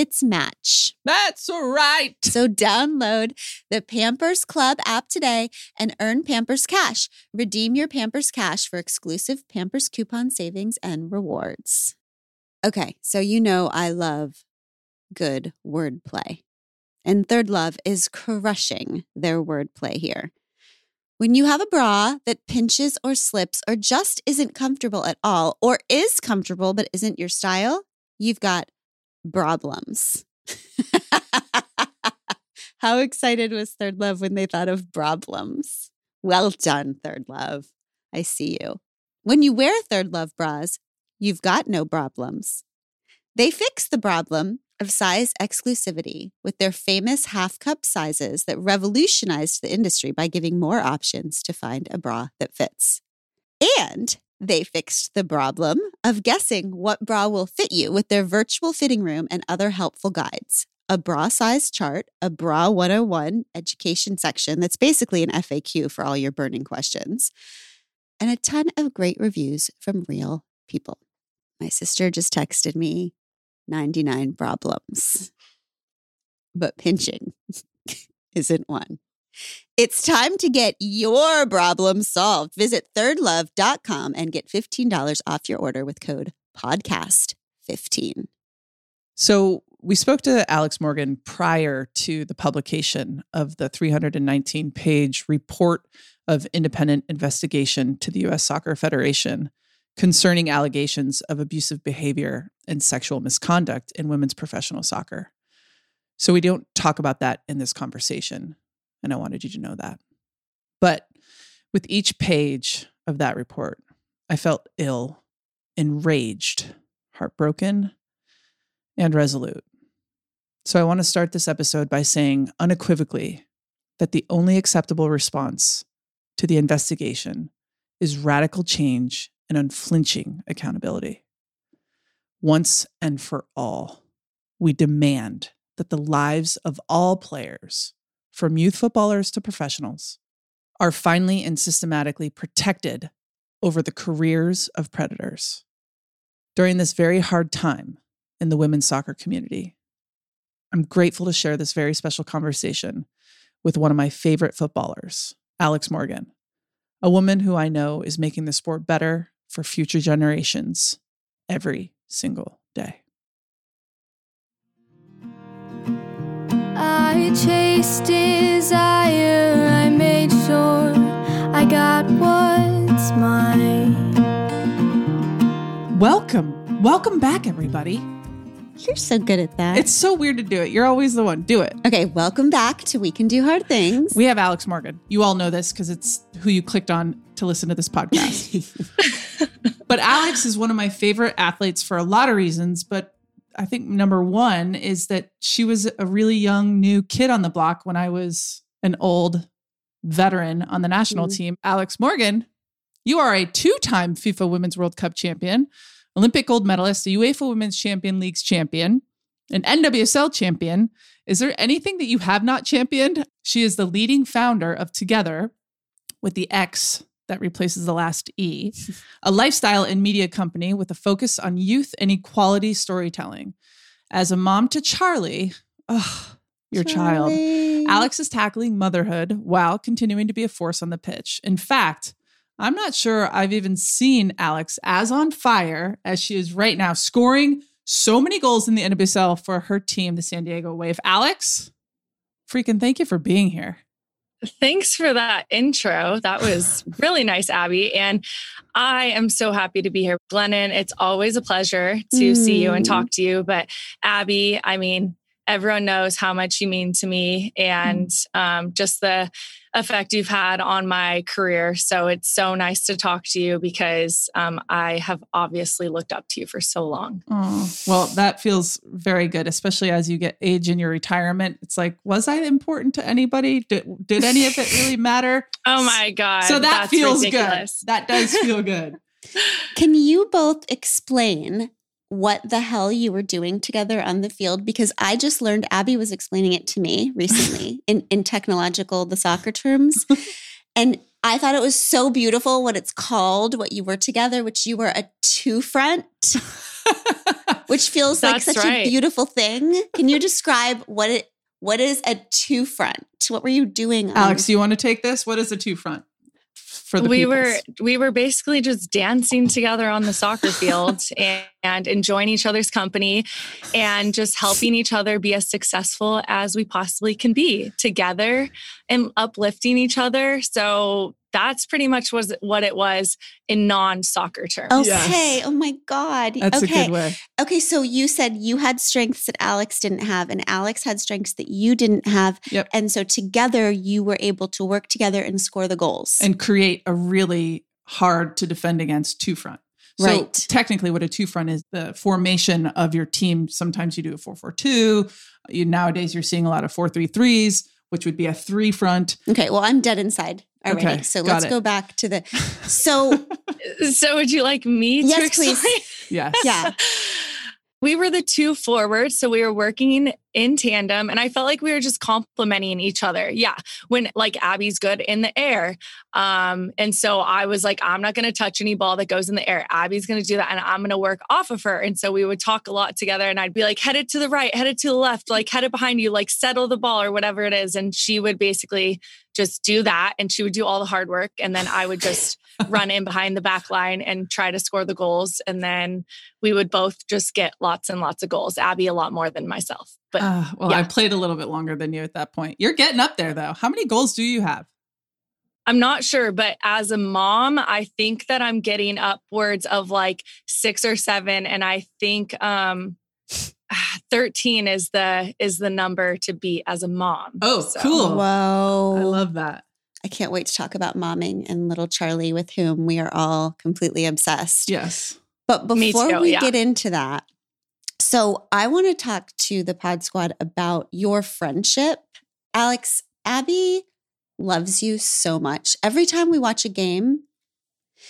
its match. That's right. So download the Pampers Club app today and earn Pampers Cash. Redeem your Pampers Cash for exclusive Pampers coupon savings and rewards. Okay, so you know I love good wordplay. And Third Love is crushing their wordplay here. When you have a bra that pinches or slips or just isn't comfortable at all, or is comfortable but isn't your style, you've got problems. How excited was Third Love when they thought of problems? Well done, Third Love. I see you. When you wear Third Love bras, you've got no problems. They fix the problem of size exclusivity with their famous half cup sizes that revolutionized the industry by giving more options to find a bra that fits. And they fixed the problem of guessing what bra will fit you with their virtual fitting room and other helpful guides. A bra size chart, a bra 101 education section that's basically an FAQ for all your burning questions, and a ton of great reviews from real people. My sister just texted me 99 problems, but pinching isn't one. It's time to get your problem solved. Visit thirdlove.com and get $15 off your order with code podcast15. So, we spoke to Alex Morgan prior to the publication of the 319 page report of independent investigation to the US Soccer Federation concerning allegations of abusive behavior and sexual misconduct in women's professional soccer. So, we don't talk about that in this conversation. And I wanted you to know that. But with each page of that report, I felt ill, enraged, heartbroken, and resolute. So I want to start this episode by saying unequivocally that the only acceptable response to the investigation is radical change and unflinching accountability. Once and for all, we demand that the lives of all players from youth footballers to professionals, are finally and systematically protected over the careers of predators. During this very hard time in the women's soccer community, I'm grateful to share this very special conversation with one of my favorite footballers, Alex Morgan, a woman who I know is making the sport better for future generations every single day. I chased desire, I made sure I got what's mine. Welcome, welcome back, everybody. You're so good at that. It's so weird to do it. You're always the one. Do it. Okay, welcome back to We Can Do Hard Things. We have Alex Morgan. You all know this because it's who you clicked on to listen to this podcast. but Alex is one of my favorite athletes for a lot of reasons, but I think number one is that she was a really young new kid on the block when I was an old veteran on the national mm-hmm. team. Alex Morgan, you are a two time FIFA Women's World Cup champion, Olympic gold medalist, a UEFA Women's Champion Leagues champion, an NWSL champion. Is there anything that you have not championed? She is the leading founder of Together with the X that replaces the last E, a lifestyle and media company with a focus on youth and equality storytelling. As a mom to Charlie, oh, your Charlie. child, Alex is tackling motherhood while continuing to be a force on the pitch. In fact, I'm not sure I've even seen Alex as on fire as she is right now, scoring so many goals in the NWSL for her team, the San Diego Wave. Alex, freaking thank you for being here. Thanks for that intro. That was really nice, Abby. And I am so happy to be here. Glennon, it's always a pleasure to mm. see you and talk to you. But Abby, I mean, everyone knows how much you mean to me and um, just the effect you've had on my career. So it's so nice to talk to you because um, I have obviously looked up to you for so long. Oh, well, that feels very good, especially as you get age in your retirement. It's like, was I important to anybody? Did, did any of it really matter? oh my God. So that feels ridiculous. good. That does feel good. Can you both explain what the hell you were doing together on the field because I just learned Abby was explaining it to me recently in, in technological, the soccer terms. and I thought it was so beautiful what it's called, what you were together, which you were a two front, which feels like such right. a beautiful thing. Can you describe what it what is a two front? What were you doing? Alex, you want to take this? What is a two front? For the we peoples. were we were basically just dancing together on the soccer field and, and enjoying each other's company and just helping each other be as successful as we possibly can be together and uplifting each other so that's pretty much was what it was in non-soccer terms. Okay. Yes. Oh my God. That's okay. a good way. Okay. So you said you had strengths that Alex didn't have, and Alex had strengths that you didn't have. Yep. And so together you were able to work together and score the goals. And create a really hard to defend against two front. So right. technically what a two front is the formation of your team. Sometimes you do a 4-4-2. You nowadays you're seeing a lot of 4-3-3s, which would be a three front. Okay, well I'm dead inside already. Okay, so let's it. go back to the. So, so would you like me yes, to explain? Please. Yes. Yeah. We were the two forwards. So we were working in tandem and I felt like we were just complementing each other. Yeah. When like Abby's good in the air. Um, and so I was like, I'm not going to touch any ball that goes in the air. Abby's going to do that and I'm going to work off of her. And so we would talk a lot together and I'd be like, headed to the right, headed to the left, like headed behind you, like settle the ball or whatever it is. And she would basically just do that and she would do all the hard work. And then I would just run in behind the back line and try to score the goals. And then we would both just get lots and lots of goals. Abby a lot more than myself. But uh, well, yeah. I played a little bit longer than you at that point. You're getting up there though. How many goals do you have? I'm not sure, but as a mom, I think that I'm getting upwards of like six or seven. And I think um 13 is the is the number to beat as a mom. Oh, so. cool. Wow. I love that. I can't wait to talk about momming and little Charlie with whom we are all completely obsessed. Yes. But before too, we yeah. get into that, so I want to talk to the Pod Squad about your friendship. Alex, Abby loves you so much. Every time we watch a game,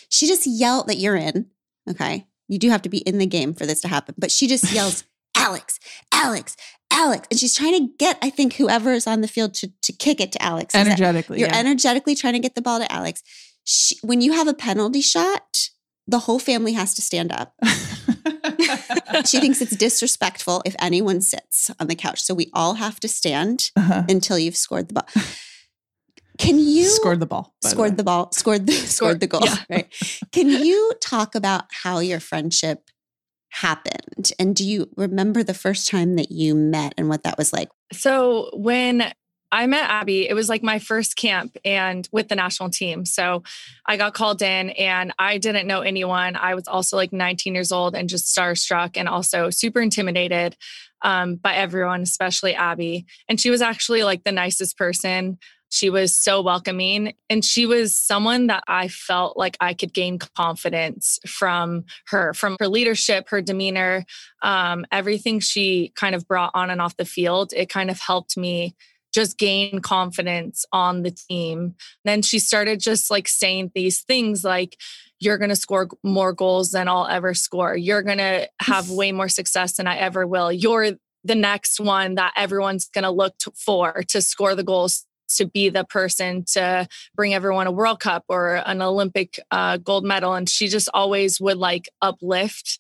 she just yells that you're in. Okay. You do have to be in the game for this to happen, but she just yells, Alex, Alex, Alex. And she's trying to get, I think, whoever is on the field to, to kick it to Alex. Energetically. You're yeah. energetically trying to get the ball to Alex. She, when you have a penalty shot, the whole family has to stand up. she thinks it's disrespectful if anyone sits on the couch. So we all have to stand uh-huh. until you've scored the ball. Can you scored the ball? Scored the, the, ball. Scored the scored the goal. Yeah. Right. Can you talk about how your friendship happened? And do you remember the first time that you met and what that was like? So when I met Abby. It was like my first camp and with the national team. So I got called in and I didn't know anyone. I was also like 19 years old and just starstruck and also super intimidated um, by everyone, especially Abby. And she was actually like the nicest person. She was so welcoming and she was someone that I felt like I could gain confidence from her, from her leadership, her demeanor, um, everything she kind of brought on and off the field. It kind of helped me just gain confidence on the team. Then she started just like saying these things like, you're going to score more goals than I'll ever score. You're going to have way more success than I ever will. You're the next one that everyone's going to look for to score the goals to be the person to bring everyone a World Cup or an Olympic uh, gold medal. And she just always would like uplift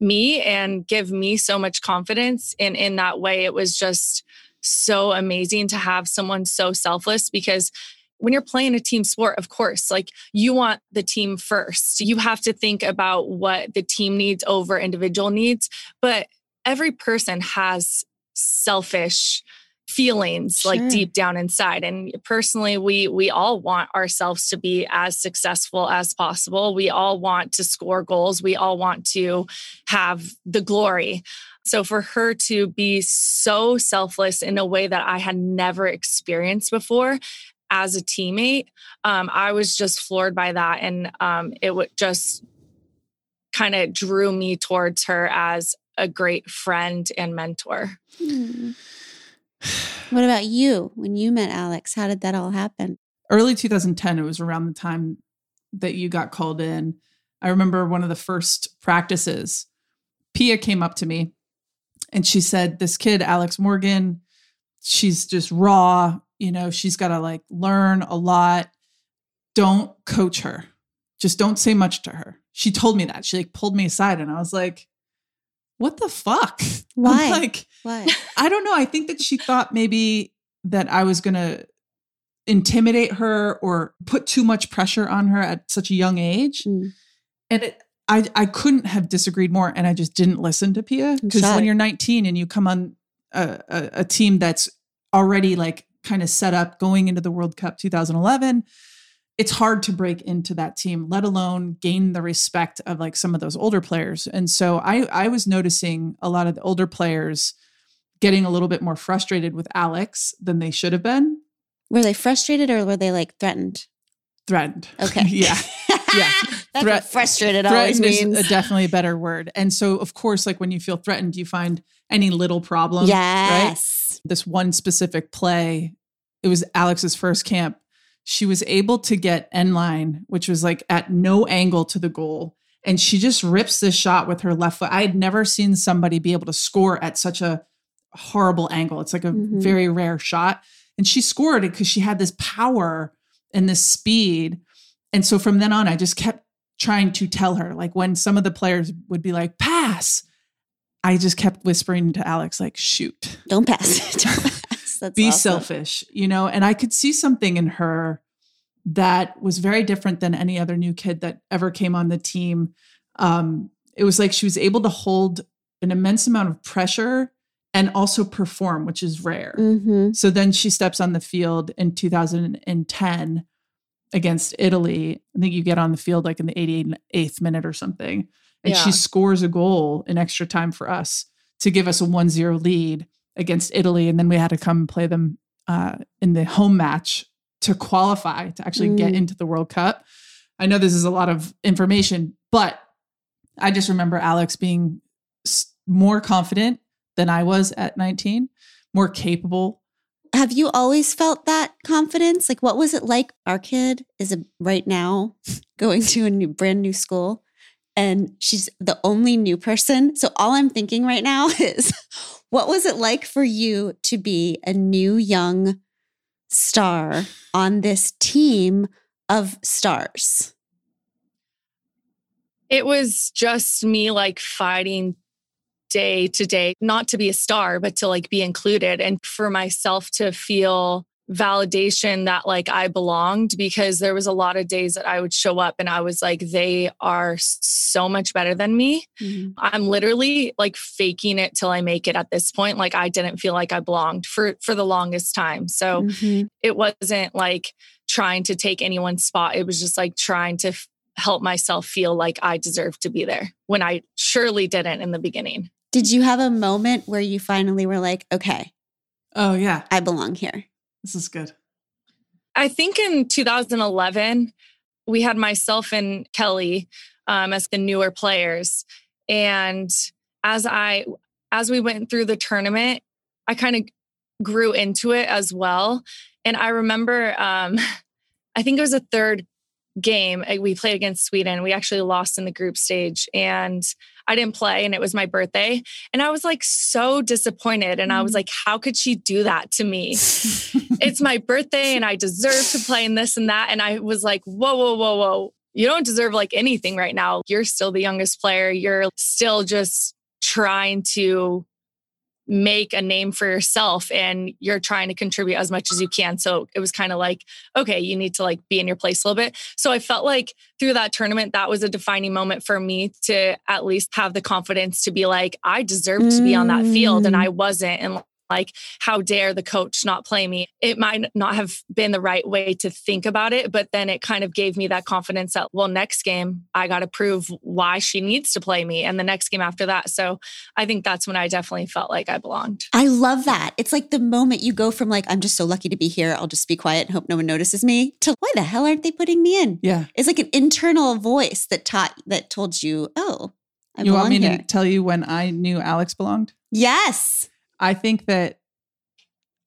me and give me so much confidence. And in that way, it was just so amazing to have someone so selfless because when you're playing a team sport, of course, like you want the team first. You have to think about what the team needs over individual needs. But every person has selfish feelings Sure. like deep down inside. And personally we we all want ourselves to be as successful as possible. We all want to score goals. We all want to have the glory. So for her to be so selfless in a way that i had never experienced before as a teammate um, i was just floored by that. And um, it would just kind of drew me towards her as a great friend and mentor. Hmm. What about you? When you met Alex, how did that all happen? early 2010 it was around the time that you got called in i remember one of the first practices pia came up to me and she said this kid alex morgan she's just raw you know she's got to like learn a lot don't coach her just don't say much to her she told me that she like pulled me aside and i was like what the fuck Why? I'm like Why? I don't know. I think that she thought maybe that I was going to intimidate her or put too much pressure on her at such a young age. Mm. And it, I, I couldn't have disagreed more. And I just didn't listen to Pia because when you're 19 and you come on a, a, a team that's already like kind of set up going into the World Cup 2011, it's hard to break into that team, let alone gain the respect of like some of those older players. And so I, I was noticing a lot of the older players getting a little bit more frustrated with Alex than they should have been. Were they frustrated or were they like threatened? Threatened. Okay. yeah. Yeah. That's Threat- what frustrated always means. is a, definitely a better word. And so, of course, like when you feel threatened, you find any little problem. Right? yes. This one specific play, it was Alex's first camp. She was able to get end line, which was like at no angle to the goal. And she just rips this shot with her left foot. I had never seen somebody be able to score at such a horrible angle. It's like a Mhm. very rare shot. And she scored it because she had this power and this speed. And so from then on, I just kept trying to tell her, like when some of the players would be like, pass, I just kept whispering to Alex, like, shoot, Don't pass. Don't pass. That's be awesome. selfish, you know? And I could see something in her that was very different than any other new kid that ever came on the team. Um, it was like she was able to hold an immense amount of pressure and also perform, which is rare. Mhm. So then she steps on the field in 2010 against Italy. I think you get on the field like in the 88th minute or something. And she scores a goal in extra time for us to give us a 1 0 lead against Italy. And then we had to come play them uh, in the home match to qualify to actually get Mm. into the World Cup. I know this is a lot of information, but I just remember Alex being more confident than I was at 19, more capable Have you always felt that confidence? Like, what was it like? Our kid is a, right now going to a new, brand new school, and she's the only new person. So, all I'm thinking right now is, what was it like for you to be a new young star on this team of stars? it was just me like fighting day to day, not to be a star, but to like be included and for myself to feel validation that like I belonged because there was a lot of days that I would show up and I was like, they are so much better than me. I'm literally like faking it till I make it at this point. Like I didn't feel like I belonged for for the longest time. So Mhm. it wasn't like trying to take anyone's spot. It was just like trying to f- help myself feel like I deserved to be there when I surely didn't in the beginning. Did you have a moment where you finally were like, okay, Oh, yeah. I belong here? This is good. I think in 2011, we had myself and Kelley um, as the newer players. And as I, as we went through the tournament, I kind of grew into it as well. And I remember, um, I think it was a third game uh, we played against Sweden. We actually lost in the group stage and I didn't play and it was my birthday. And I was like so disappointed. And I was Mm. like, how could she do that to me? it's my birthday and I deserve to play in this and that. And I was like, whoa, whoa, whoa, whoa. You don't deserve like anything right now. You're still the youngest player. You're still just trying to make a name for yourself and you're trying to contribute as much as you can. So it was kind of like, okay, you need to like be in your place a little bit. So I felt like through that tournament, that was a defining moment for me to at least have the confidence to be like, I deserve to be on that field and Mm. I wasn't. And like, how dare the coach not play me? It might not have been the right way to think about it, but then it kind of gave me that confidence that, well, next game, I got to prove why she needs to play me. And the next game after that. So I think that's when I definitely felt like I belonged. I love that. It's like the moment you go from like, I'm just so lucky to be here. I'll just be quiet and hope no one notices me to why the hell aren't they putting me in? Yeah. It's like an internal voice that taught, that told you, oh, I you want me belong to tell you when I knew Alex belonged? Yes. I think that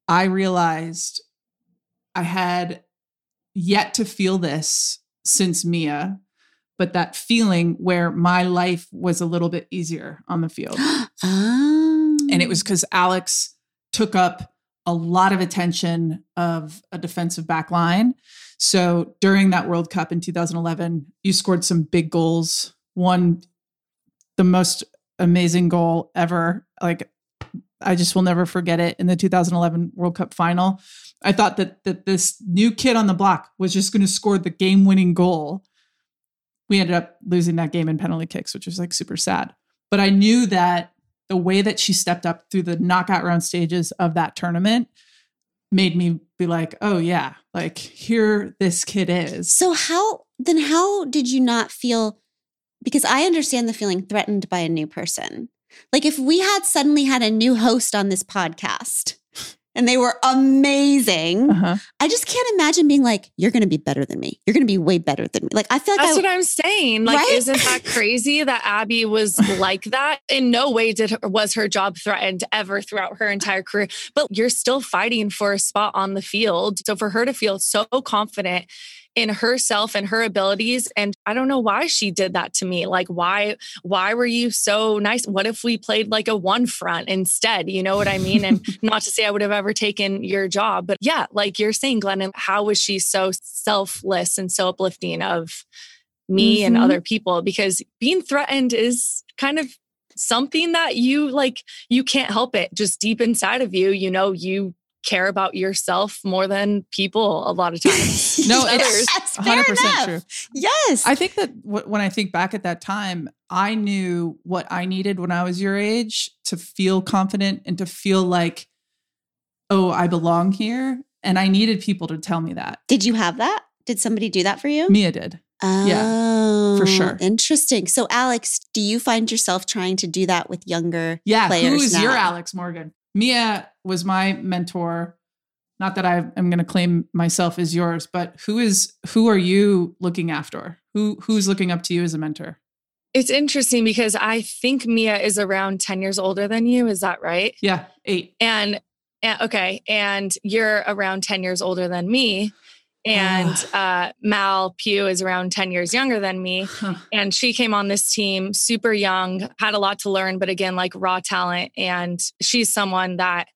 I realized I had yet to feel this since Mia, but that feeling where my life was a little bit easier on the field. oh. And it oh. was because Alex took up a lot of attention of a defensive back line. So during that World Cup in 2011, you scored some big goals. One, the most amazing goal ever. Like, I just will never forget it in the 2011 World Cup final. I thought that that this new kid on the block was just going to score the game-winning goal. We ended up losing that game in penalty kicks, which was like super sad. But I knew that the way that she stepped up through the knockout round stages of that tournament made me be like, oh yeah, like here this kid is. So how then how did you not feel because I understand the feeling threatened by a new person. Like if we had suddenly had a new host on this podcast and they were amazing, Uh-huh. I just can't imagine being like, you're going to be better than me. You're going to be way better than me. Like I feel like That's I, what I'm saying. Like, Right? isn't that crazy that Abby was like that? In no way did her, was her job threatened ever throughout her entire career. But you're still fighting for a spot on the field. So for her to feel so confident in herself and her abilities, and I don't know why she did that to me. Like, why? Why were you so nice? What if we played like a one front instead? You know what I mean? And not to say I would have ever taken your job, but yeah, like you're saying, Glennon, how was she so selfless and so uplifting of me and Mhm. other people? Because being threatened is kind of something that you like, you can't help it. Just deep inside of you, you know, you care about yourself more than people a lot of times. No, Others. it's fair 100% enough. true. yes. I think that w- when I think back at that time, I knew what I needed when I was your age to feel confident and to feel like, oh, I belong here. And I needed people to tell me that. did you have that? Did somebody do that for you? Mia did. Oh, for sure. Interesting. So, Alex, do you find yourself trying to do that with younger Yeah. players who is your? Alex Morgan? Mia was my mentor. Not that I am going to claim myself as yours, but who is who are you looking after? Who who's looking up to you as a mentor? It's interesting because I think Mia is around 10 years older than you. Is that right? Yeah, eight. And, and okay, and you're around 10 years older than me. And uh, Mal Pugh is around 10 years younger than me. Huh. And she came on this team super young, had a lot to learn, but again, like raw talent. And she's someone that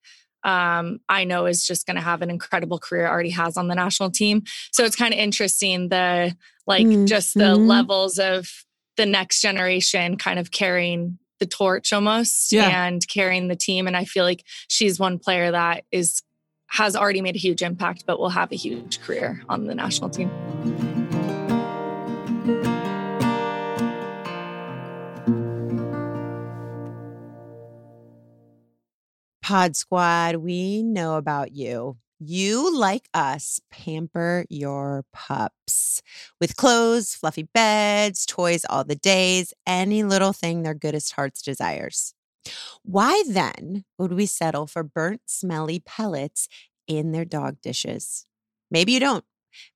um, I know is just going to have an incredible career, already has on the national team. So it's kind of interesting the like just the Mhm. levels of the next generation kind of carrying the torch almost Yeah. and carrying the team. And I feel like she's one player that is has already made a huge impact, but will have a huge career on the national team. Pod Squad, we know about you. You, like us, pamper your pups with clothes, fluffy beds, toys all the days, any little thing their goodest hearts desires. Why then would we settle for burnt, smelly pellets in their dog dishes? Maybe you don't.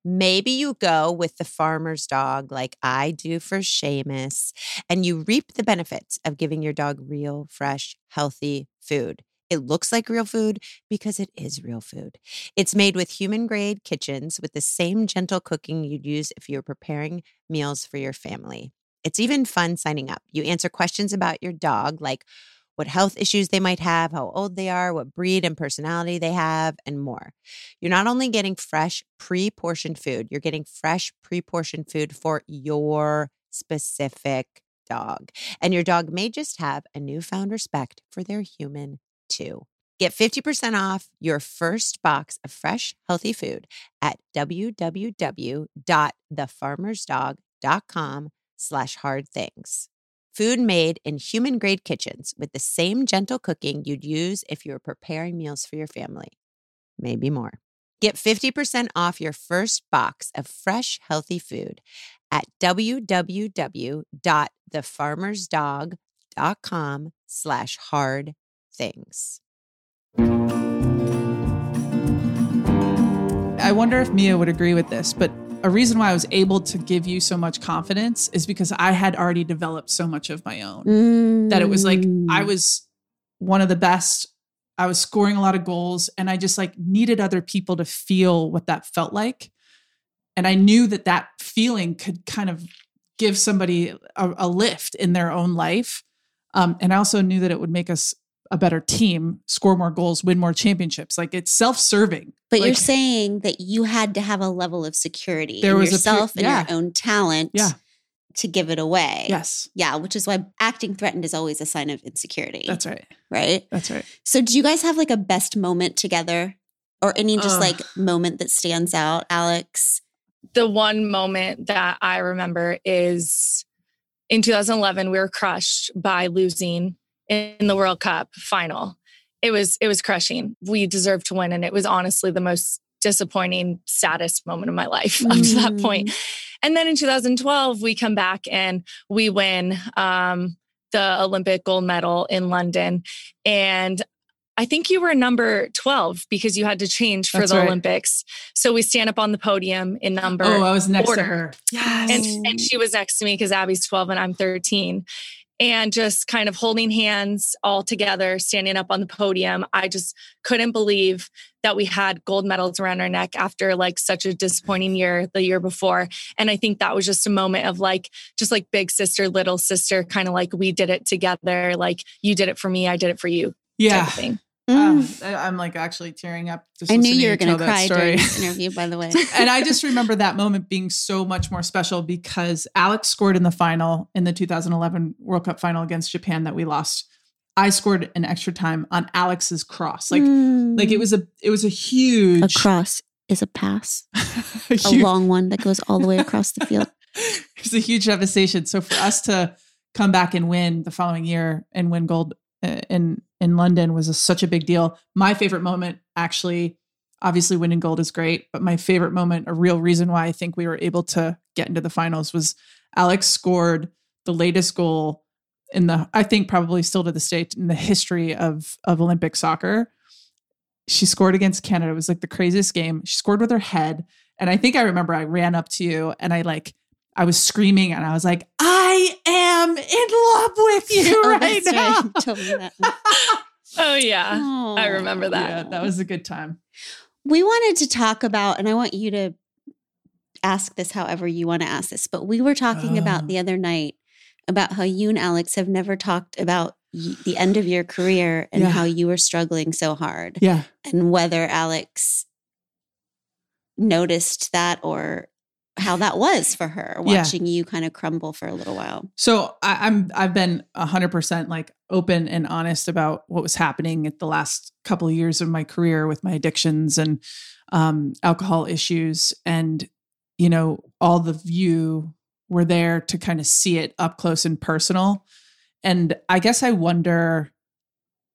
Maybe you go with the farmer's dog like I do for Seamus, and you reap the benefits of giving your dog real, fresh, healthy food. It looks like real food because it is real food. It's made with human grade kitchens with the same gentle cooking you'd use if you were preparing meals for your family. It's even fun signing up. You answer questions about your dog, like what health issues they might have, how old they are, what breed and personality they have, and more. You're not only getting fresh, pre portioned food, you're getting fresh, pre portioned food for your specific dog. And your dog may just have a newfound respect for their human too. Get 50% off your first box of fresh, healthy food at www.thefarmersdog.com slash hard things. Food made in human grade kitchens with the same gentle cooking you'd use if you were preparing meals for your family. Maybe more. Get 50% off your first box of fresh, healthy food at www.thefarmersdog.com slash hard things. I wonder if Mia would agree with this, but a reason why I was able to give you so much confidence is because I had already developed so much of my own. That it was like I was one of the best. I was scoring a lot of goals and I just like needed other people to feel what that felt like. And I knew that that feeling could kind of give somebody a, a lift in their own life. Um, and I also knew that it would make us a better team, score more goals, win more championships. Like it's self-serving. But like, you're saying that you had to have a level of security There in was a pe- yourself and yeah. your own talent Yeah. to give it away. Yes, Yeah, which is why acting threatened is always a sign of insecurity. that's right. right. That's right. So do you guys have like a best moment together? Or any just Ugh. like moment that stands out, Alex? the one moment that I remember is in 2011 we were crushed by losing in the World Cup final. It was it was crushing. We deserved to win and it was honestly the most disappointing saddest moment of my life up to that Mm. point. And then in 2012 we come back and we win um the Olympic gold medal in London and I think you were number 12 because you had to change for That's the right. Olympics. So we stand up on the podium in number Oh, I was next order. to her. Yes. and, and she was next to me because Abby's 12 and I'm 13. And just kind of holding hands all together, standing up on the podium. I just couldn't believe that we had gold medals around our neck after like such a disappointing year the year before. And I think that was just a moment of like, just like big sister, little sister, kind of like we did it together. Like you did it for me, I did it for you. yeah. Type of thing. Um, Mm. I- I'm like actually tearing up. I knew you were going to cry during this interview, by the way. and I just remember that moment being so much more special because Alex scored in the final in the 2011 World Cup final against Japan that we lost. I scored an extra time on Alex's cross. Like like it was a it was a a huge cross is a pass, a a long one that goes all the way across the field. it was a huge devastation. So for us to come back and win the following year and win gold in in London was a, such a big deal. My favorite moment, actually, obviously winning gold is great, but my favorite moment, a real reason why I think we were able to get into the finals was Alex scored the latest goal in the I think probably still to this day in the history of of Olympic soccer. She scored against Canada. It was like the craziest game. She scored with her head. And I think I remember I ran up to you and I like I was screaming and I was like, I am in love with you Oh, right that's now. right. You told me that. Oh, yeah. I Oh. remember that. yeah, that was a good time. We wanted to talk about, and I want you to ask this however you want to ask this, but we were talking Oh. about ah. the other night about how you and Alex have never talked about y- the end of your career and Yeah. how you were struggling so hard Yeah. and whether Alex noticed that or how that was for her Yeah. watching you kind of crumble for a little while. So I, I'm I've been hundred percent like open and honest about what was happening at the last couple of years of my career with my addictions and um, alcohol issues, and you know all the you were there to kind of see it up close and personal. And I guess I wonder,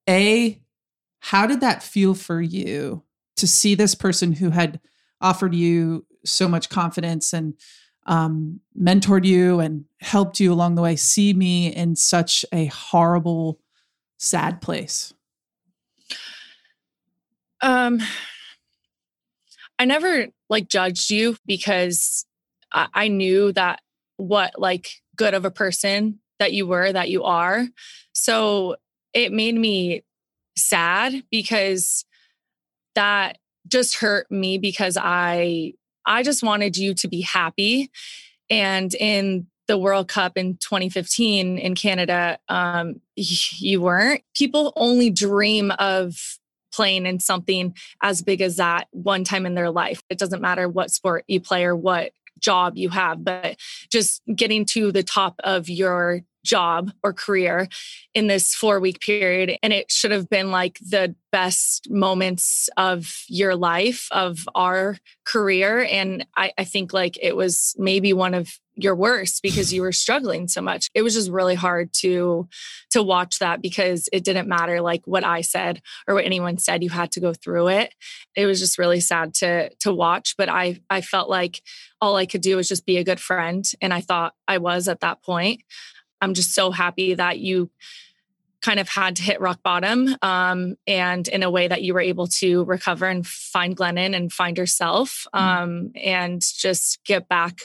a, how did that feel for you to see this person who had offered you so much confidence and um, mentored you and helped you along the way see me in such a horrible, sad place? Um, I never like judged you because I, I knew that what like good of a person that you were, that you are. So it made me sad because that just hurt me because I I just wanted you to be happy. And in the World Cup in 2015 in Canada, um, you weren't. People only dream of playing in something as big as that one time in their life. It doesn't matter what sport you play or what job you have, but just getting to the top of your job or career in this four week period. And it should have been like the best moments of your life, of our career. And I, I think like it was maybe one of your worst because you were struggling so much. It was just really hard to to watch that because it didn't matter like what I said or what anyone said. You had to go through it. It was just really sad to to watch. But I I felt like all I could do was just be a good friend. And I thought I was at that point. I'm just so happy that you kind of had to hit rock bottom um, and in a way that you were able to recover and find Glennon and find yourself mm. um, mm-hmm. and just get back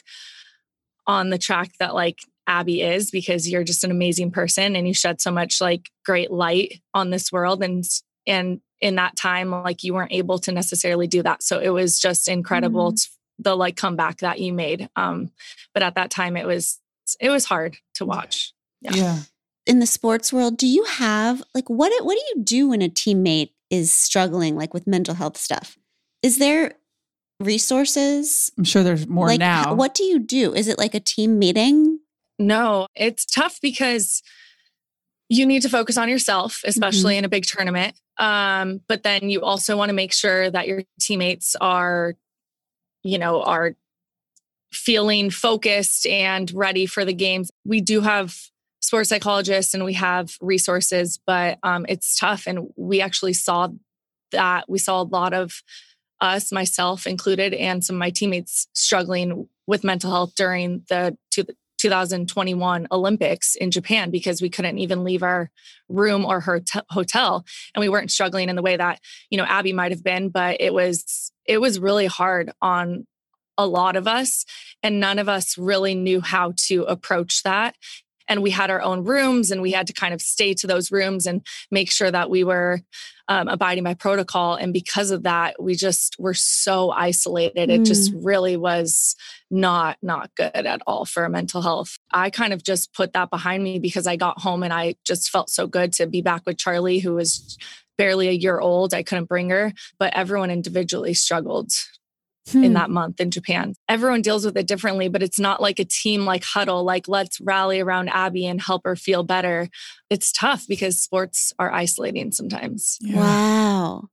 on the track that like Abby is because you're just an amazing person and you shed so much like great light on this world and and in that time like you weren't able to necessarily do that so it was just incredible mm-hmm. the like comeback that you made um but at that time it was it was hard to watch. Yeah. yeah. In the sports world, do you have like what what do you do when a teammate is struggling like with mental health stuff? Is there resources? I'm sure there's more like, now. What do you do? Is it like a team meeting? No, it's tough because you need to focus on yourself, especially mm-hmm. in a big tournament. Um, but then you also want to make sure that your teammates are, you know, are feeling focused and ready for the games. We do have sports psychologists and we have resources, but um, it's tough. And we actually saw that. We saw a lot of us, myself included, and some of my teammates struggling with mental health during the 2021 Olympics in Japan because we couldn't even leave our room or her hotel and we weren't struggling in the way that you know Abby might have been but it was it was really hard on a lot of us, and none of us really knew how to approach that. And we had our own rooms, and we had to kind of stay to those rooms and make sure that we were um, abiding by protocol. And because of that, we just were so isolated. Mm. It just mm. really was not not good at all for mental health. I kind of just put that behind me because I got home and I just felt so good to be back with Charlie, who was barely a year old. I couldn't bring her, but everyone individually struggled hmm. in that month in Japan. Everyone deals with it differently, but it's not like a team like huddle, like let's rally around Abby and help her feel better. It's tough because sports are isolating sometimes. Yeah. Wow.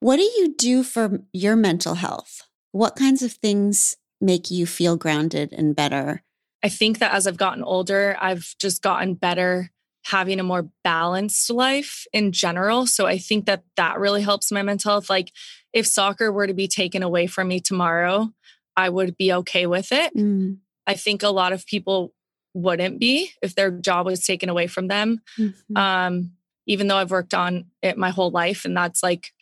What do you do for your mental health? What kinds of things make you feel grounded and better? I think that as I've gotten older, I've just gotten better having a more balanced life in general. So I think that that really helps my mental health. Like if soccer were to be taken away from me tomorrow, I would be okay with it. Mm. I think a lot of people wouldn't be if their job was taken away from them. Mm-hmm. Um, even though I've worked on it my whole life, and that's like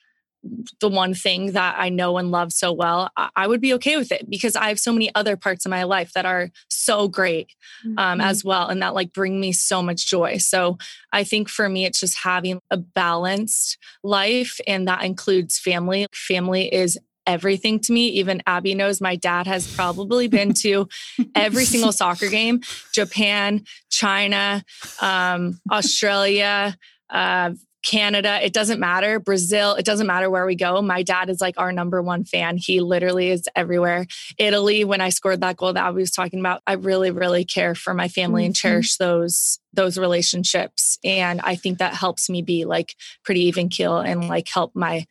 the one thing that I know and love so well, I would be okay with it because I have so many other parts of my life that are so great um, mm-hmm. as well. And that like bring me so much joy. So I think for me, it's just having a balanced life and that includes family. Family is everything to me. Even Abby knows my dad has probably been to every single soccer game, Japan, China, um, Australia, uh, Canada, it doesn't matter. Brazil, it doesn't matter where we go. My dad is like our number one fan. He literally is everywhere. Italy, when I scored that goal that I was talking about, I really, really care for my family mm-hmm. and cherish those those relationships. And I think that helps me be like pretty even keel and like help my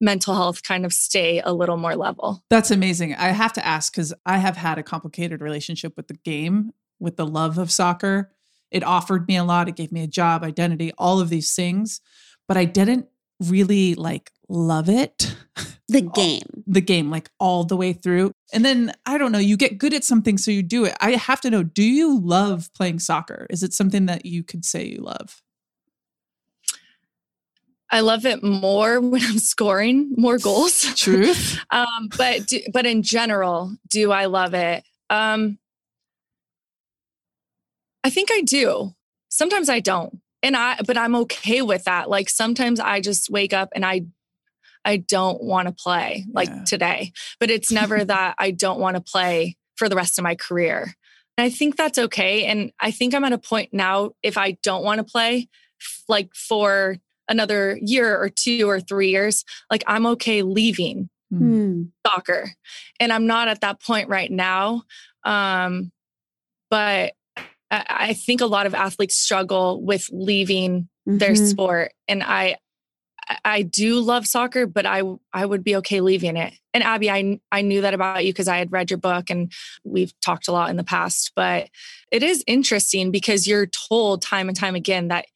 mental health kind of stay a little more level. That's amazing. I have to ask because I have had a complicated relationship with the game, with the love of soccer. It offered me a lot. It gave me a job, identity, all of these things, but I didn't really like love it. The game. the game, like all the way through. And then I don't know, you get good at something, so you do it. I have to know do you love playing soccer? Is it something that you could say you love? I love it more when I'm scoring more goals. Truth. um, but do, but in general, do I love it? Um, I think I do. Sometimes I don't. And I but I'm okay with that. Like sometimes I just wake up and I I don't want to play like yeah. today. But it's never that I don't want to play for the rest of my career. And I think that's okay and I think I'm at a point now if I don't want to play like for another year or two or 3 years, like I'm okay leaving mm. soccer. And I'm not at that point right now. Um but I, think a lot of athletes struggle with leaving their Mhm. sport and i i do love soccer but i i would be okay leaving it and abby i i knew that about you because i had read your book and we've talked a lot in the past but it is interesting because you're told time and time again that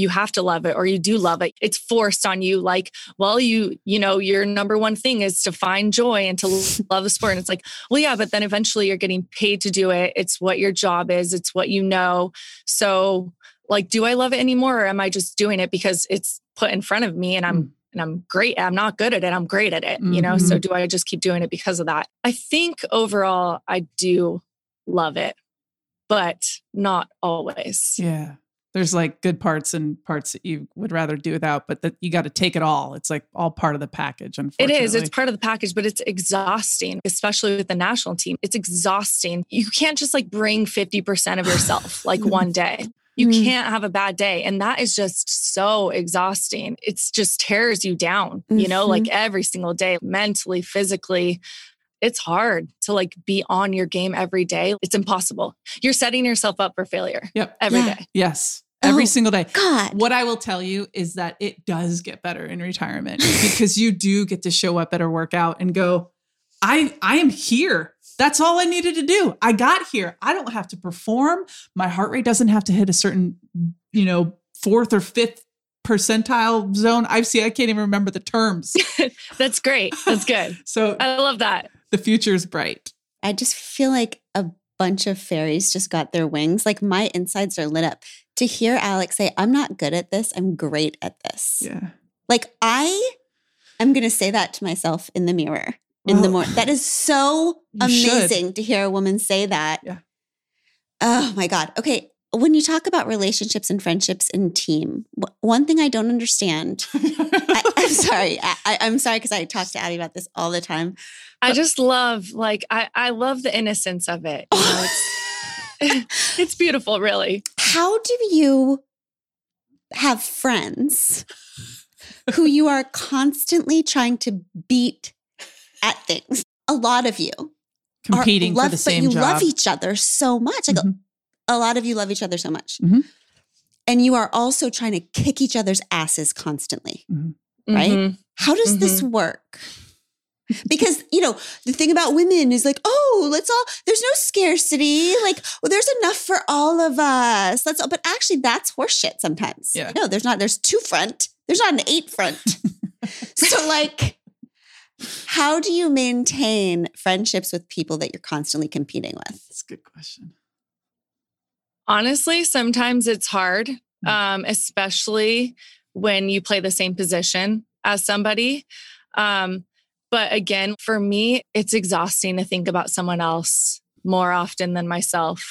you have to love it or you do love it. It's forced on you. Like well you you know your number one thing is to find joy and to love the sport. And it's like well yeah but then eventually you're getting paid to do it. It's what your job is. It's what you know. So like do i love it anymore or am i just doing it because it's put in front of me and i'm Mm. and i'm great i'm not good at it i'm great at it you know? So do i just keep doing it because of that? I think overall i do love it but not always. Yeah. There's like good parts and parts that you would rather do without, but that you got to take it all. It's like all part of the package. It Unfortunately, is. It's part of the package, but it's exhausting, especially with the national team. It's exhausting. You can't just like bring 50% of yourself like one day. You Mm. can't have a bad day. And that is just so exhausting. It's just tears you down, you know, like every single day, mentally, physically. It's hard to like be on your game every day. It's impossible. You're setting yourself up for failure Yep. every day. Yeah. Yes. Every Oh, single day. God. What I will tell you is that it does get better in retirement because you do get to show up at a workout and go, I I am here. That's all I needed to do. I got here. I don't have to perform. My heart rate doesn't have to hit a certain, you know, fourth or fifth percentile zone. I see I can't even remember the terms. That's great. That's good. So I love that. The future's bright. I just feel like a bunch of fairies just got their wings. Like my insides are lit up. To hear Alex say, I'm not good at this, I'm great at this. Yeah. Like I am going to say that to myself in the mirror in the Oh. morning. That is so You should. amazing to hear a woman say that. Yeah. Oh my God. Okay. When you talk about relationships and friendships and team, wh- one thing I don't understand. I, I'm sorry. I, I'm sorry because I talk to Abby about this all the time. I just love like I I love the innocence of it. You know, it's it's beautiful, really. How do you have friends who you are constantly trying to beat at things? A lot of you Competing love, for the same but you job. love each other so much. Like Mhm. a lot of you love each other so much. Mhm. And you are also trying to kick each other's asses constantly. Right? Mhm. How does this work? Because, you know, the thing about women is like, oh, let's all, there's no scarcity. Like, well, there's enough for all of us. Let's all, but actually, that's horseshit sometimes. Yeah. No, there's not, there's two front, there's not an eight front. so, like, how do you maintain friendships with people that you're constantly competing with? That's a good question. Honestly, sometimes it's hard, Mm. um, especially when you play the same position as somebody. Um, but again, for me, it's exhausting to think about someone else more often than myself.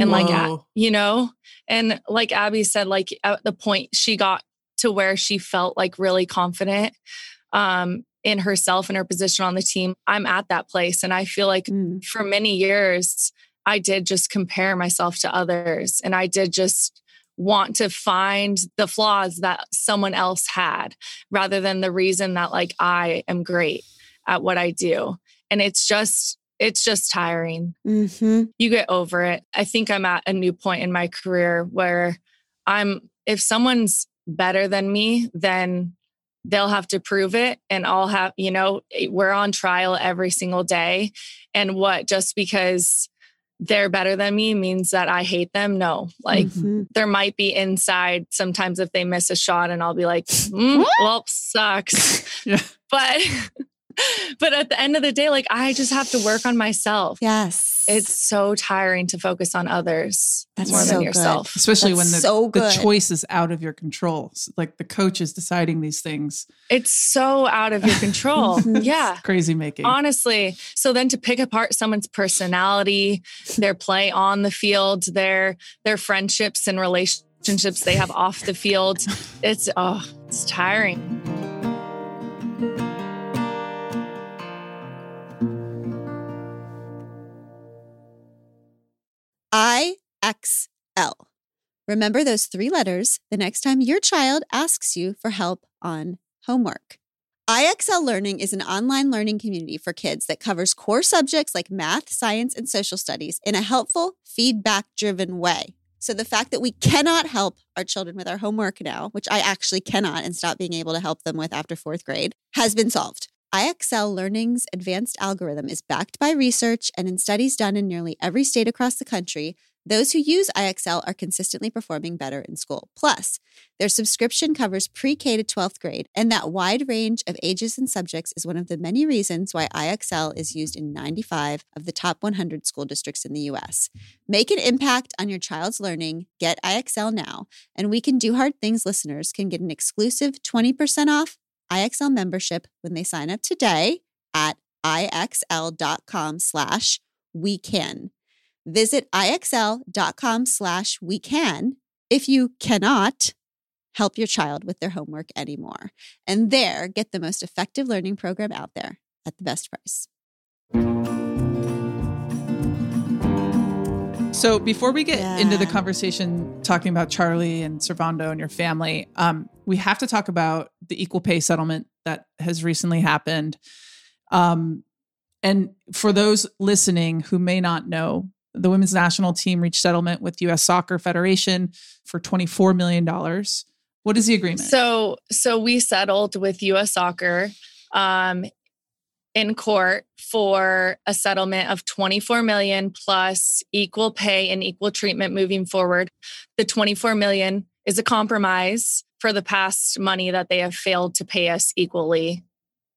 And like, a- you know, and like Abby said, like at the point she got to where she felt like really confident um, in herself and her position on the team, I'm at that place. And I feel like Mm. for many years, I did just compare myself to others and I did just want to find the flaws that someone else had rather than the reason that like I am great at what I do. And it's just, it's just tiring. hmm You get over it. I think I'm at a new point in my career where I'm, if someone's better than me, then they'll have to prove it and I'll have, you know, eh, we're on trial every single day. And what just because they're better than me means that I hate them? No. Like Mhm. there might be inside sometimes if they miss a shot and I'll be like, "Mm, well, sucks. Yeah. But but at the end of the day, like I just have to work on myself. Yes. It's so tiring to focus on others That's more so than good. yourself. Especially That's when the, so the choice is out of your control. Like the coach is deciding these things. It's so out of your control. Mhm. yeah. Crazy making. Honestly. So then to pick apart someone's personality, their play on the field, their their friendships and relationships they have off the field, it's oh, it's tiring. IXL. Remember those three letters the next time your child asks you for help on homework. IXL Learning is an online learning community for kids that covers core subjects like math, science, and social studies in a helpful, feedback driven way. So the fact that we cannot help our children with our homework now, which I actually cannot and stop being able to help them with after fourth grade, has been solved. IXL Learning's advanced algorithm is backed by research and in studies done in nearly every state across the country, those who use IXL are consistently performing better in school. Plus, their subscription covers pre K to 12th grade, and that wide range of ages and subjects is one of the many reasons why IXL is used in 95 of the top 100 school districts in the US. Make an impact on your child's learning. Get IXL now. And We Can Do Hard Things listeners can get an exclusive 20% off IXL membership when they sign up today at IXL.com slash we can. Visit IXL.com slash we can if you cannot help your child with their homework anymore. And there, get the most effective learning program out there at the best price. So before we get Yeah. into the conversation talking about Charlie and Servando and your family, um, we have to talk about the equal pay settlement that has recently happened. Um, and for those listening who may not know, the women's national team reached settlement with U.S. Soccer Federation for $24 million. What is the agreement? So so we settled with US Soccer um in court for a settlement of 24 million plus equal pay and equal treatment moving forward. The 24 million is a compromise for the past money that they have failed to pay us equally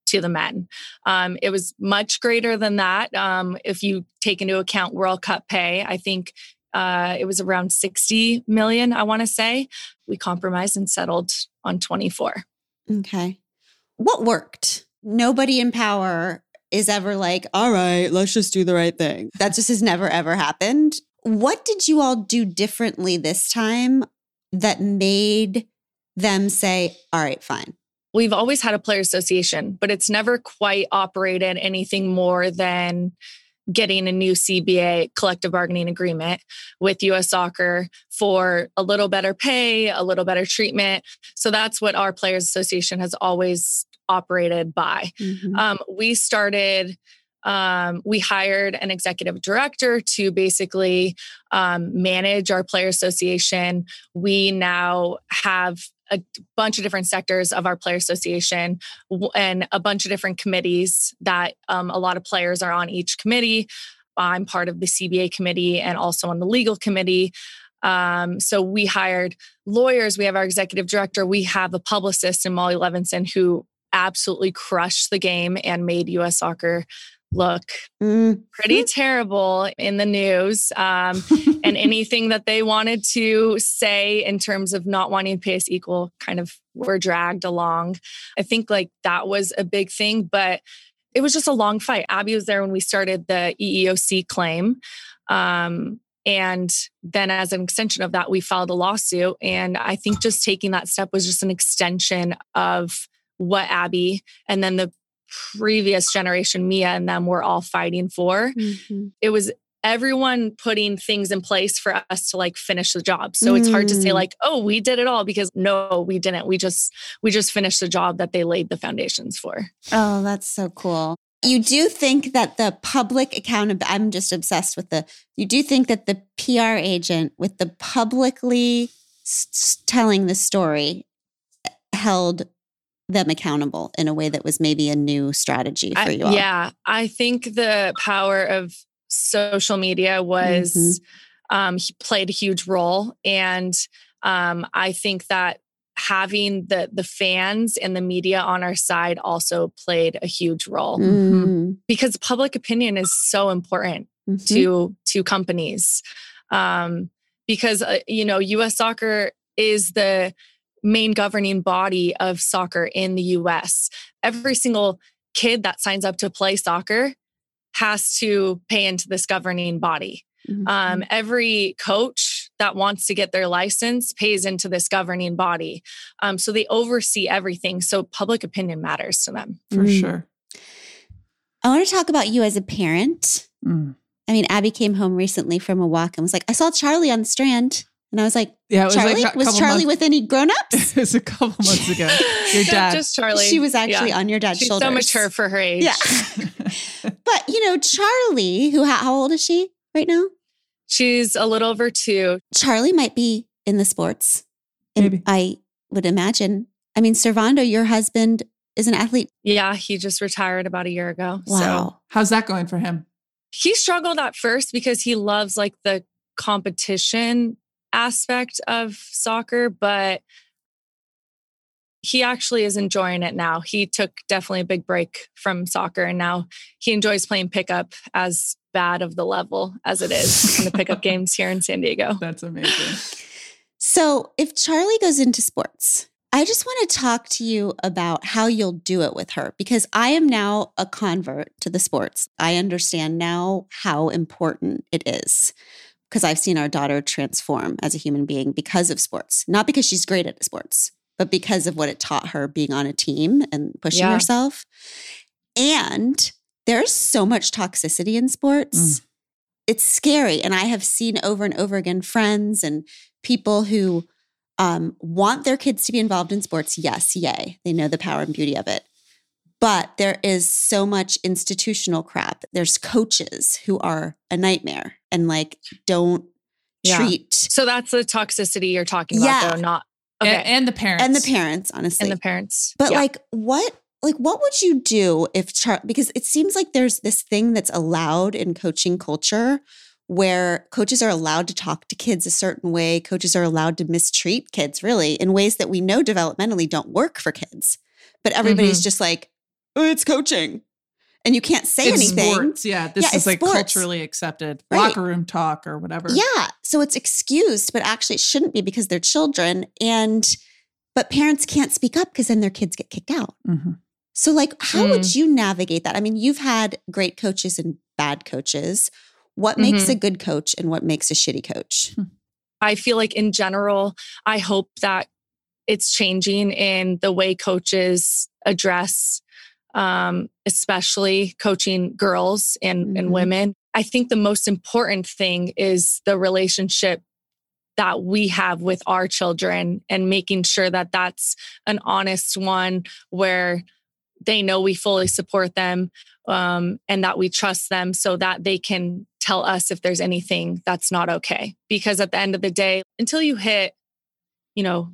to the men. Um, it was much greater than that. Um, if you take into account World Cup pay, I think uh, it was around 60 million, I want to say. We compromised and settled on 24. Okay. What worked? Nobody in power is ever like, all right, let's just do the right thing. That just has never, ever happened. What did you all do differently this time that made them say, all right, fine? We've always had a player association, but it's never quite operated anything more than getting a new CBA collective bargaining agreement with US Soccer for a little better pay, a little better treatment. So that's what our players association has always operated by. Mhm. Um, we started, um, we hired an executive director to basically um, manage our player association. We now have a bunch of different sectors of our player association and a bunch of different committees that um, a lot of players are on each committee. I'm part of the CBA committee and also on the legal committee. Um, so we hired lawyers. We have our executive director. We have a publicist in Molly Levinson who absolutely crushed the game and made US soccer look Mm. pretty terrible in the news. Um, and anything that they wanted to say in terms of not wanting to pay us equal kind of were dragged along. I think like that was a big thing, but it was just a long fight. Abby was there when we started the EEOC claim. Um, and then, as an extension of that, we filed a lawsuit. And I think just taking that step was just an extension of what Abby and then the previous generation, Mia and them, were all fighting for. Mhm. It was everyone putting things in place for us to like finish the job. So it's hard to say Mm. like, oh, we did it all because no, we didn't. We just we just finished the job that they laid the foundations for. Oh, that's so cool. You do think that the public accountability, I'm just obsessed with the, you do think that the PR agent with the publicly s- s- telling the story held them accountable in a way that was maybe a new strategy for I- you all. Yeah, I think the power of social media was Mm-hmm. um, played a huge role, and um, I think that having the the fans and the media on our side also played a huge role Mm, because public opinion is so important mhm. to to companies um, because uh, you know U.S. Soccer is the main governing body of soccer in the U.S. Every single kid that signs up to play soccer has to pay into this governing body. Mhm. Um, every coach that wants to get their license pays into this governing body. Um, so they oversee everything. So public opinion matters to them. for Mm. sure. I want to talk about you as a parent. Mm. I mean, Abby came home recently from a walk and was like, I saw Charlie on the strand. And I was like, Yeah, it was Charlie? like a was Charlie months- with any grown-ups? It was a couple months ago. Your dad. Just Charlie. She was actually Yeah. on your dad's She's shoulders. so mature for her age. Yeah. But you know, Charlie, who how, how old is she right now? She's a little over two. Charlie might be in the sports. Maybe. I would imagine. I mean, Servando, your husband is an athlete. Yeah, he just retired about a year ago. So Wow. How's that going for him? he struggled at first because he loves like the competition aspect of soccer, but he actually is enjoying it now. He took definitely a big break from soccer and now he enjoys playing pickup as bad of the level as it is in the pickup games here in San Diego. That's amazing. So, if Charlie goes into sports, I just want to talk to you about how you'll do it with her because I am now a convert to the sports. I understand now how important it is because I've seen our daughter transform as a human being because of sports, not because she's great at sports, but because of what it taught her being on a team and pushing Yeah. herself. And there's so much toxicity in sports. It's scary. And I have seen over and over again friends and people who um, want their kids to be involved in sports. Yes, yay. They know the power and beauty of it. But there is so much institutional crap. There's coaches who are a nightmare and like don't Yeah. treat So that's the toxicity you're talking about Yeah. though, not okay. And, the parents. and the parents, honestly. and the parents. But Yeah. like what like what would you do if Char because it seems like there's this thing that's allowed in coaching culture where coaches are allowed to talk to kids a certain way, coaches are allowed to mistreat kids really in ways that we know developmentally don't work for kids. But everybody's Mhm. just like, "Oh, it's coaching." And you can't say It's anything. sports. Yeah, this Yeah, is like sports. culturally accepted. Right. Locker room talk or whatever. Yeah. So it's excused, but actually it shouldn't be because they're children and but parents can't speak up because then their kids get kicked out. Mhm. So, like, how Mm. would you navigate that? I mean, you've had great coaches and bad coaches. What makes Mhm. a good coach and what makes a shitty coach? I feel like in general, I hope that it's changing in the way coaches address, um, especially coaching girls and, and Mhm. women. I think the most important thing is the relationship that we have with our children and making sure that that's an honest one where they know we fully support them um, and that we trust them so that they can tell us if there's anything that's not okay. Because at the end of the day, until you hit, you know,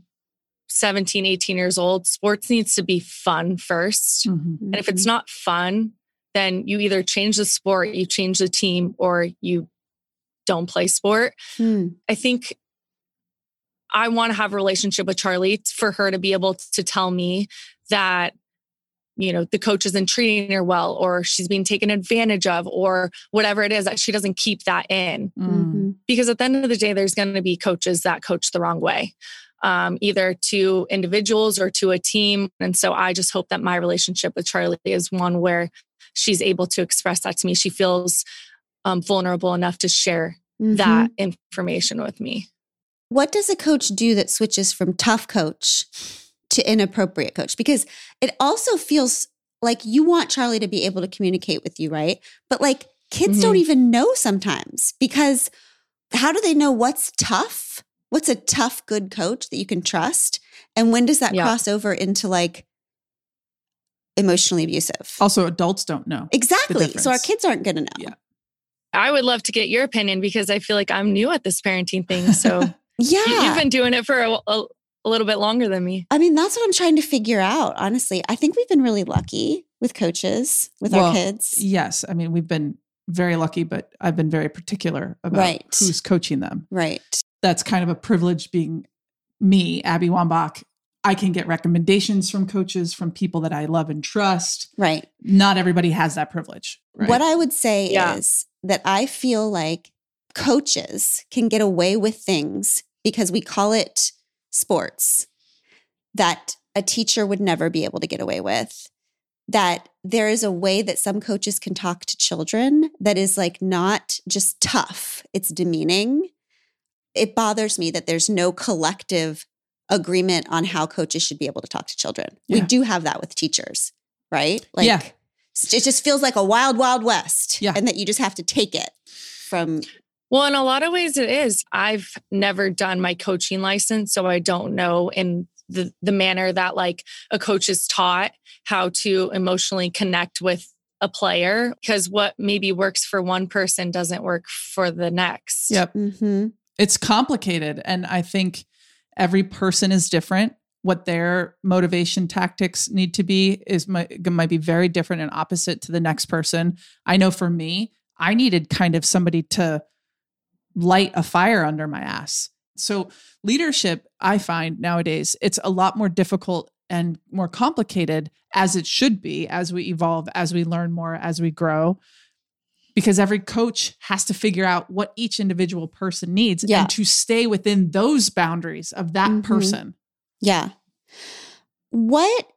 17, 18 years old, sports needs to be fun first. Mhm. And if it's not fun, then you either change the sport, you change the team, or you don't play sport. Hmm. I think I want to have a relationship with Charlie for her to be able to tell me that, you know, the coach isn't treating her well, or she's being taken advantage of, or whatever it is, that she doesn't keep that in. Mm. Mhm. Because at the end of the day, there's going to be coaches that coach the wrong way, um, either to individuals or to a team. And so I just hope that my relationship with Charlie is one where she's able to express that to me. She feels um, vulnerable enough to share Mhm. that information with me. What does a coach do that switches from tough coach to inappropriate coach? Because it also feels like you want Charlie to be able to communicate with you, right? But like kids don't Mhm. even know sometimes because how do they know what's tough? What's a tough, good coach that you can trust? And when does that Yeah. cross over into like emotionally abusive? Also, adults don't know. exactly. So our kids aren't going to know. Yeah. I would love to get your opinion because I feel like I'm new at this parenting thing. So Yeah. you- you've been doing it for a, a, a little bit longer than me. I mean, that's what I'm trying to figure out, honestly. I think we've been really lucky with coaches, with Well, our kids. Yes, I mean we've been very lucky, but I've been very particular about Right. who's coaching them. Right. That's kind of a privilege being me, Abby Wambach. I can get recommendations from coaches, from people that I love and trust. Right. Not everybody has that privilege. Right? What I would say Yeah. is that I feel like coaches can get away with things because we call it sports that a teacher would never be able to get away with. That there is a way that some coaches can talk to children that is like not just tough, it's demeaning. It bothers me that there's no collective agreement on how coaches should be able to talk to children. We do have that with teachers, right? Like Yeah. it just feels like a wild, wild west. Yeah. And that you just have to take it from Well, in a lot of ways, it is. I've never done my coaching license, so I don't know in the, the manner that like a coach is taught how to emotionally connect with a player because what maybe works for one person doesn't work for the next. Yep. Mm-hmm. It's complicated. And I think every person is different. What their motivation tactics need to be is might, might be very different and opposite to the next person. I know for me, I needed kind of somebody to light a fire under my ass. So, leadership, I find nowadays, it's a lot more difficult and more complicated as it should be as we evolve, as we learn more, as we grow. Because every coach has to figure out what each individual person needs Yeah. and to stay within those boundaries of that Mhm. person. Yeah. What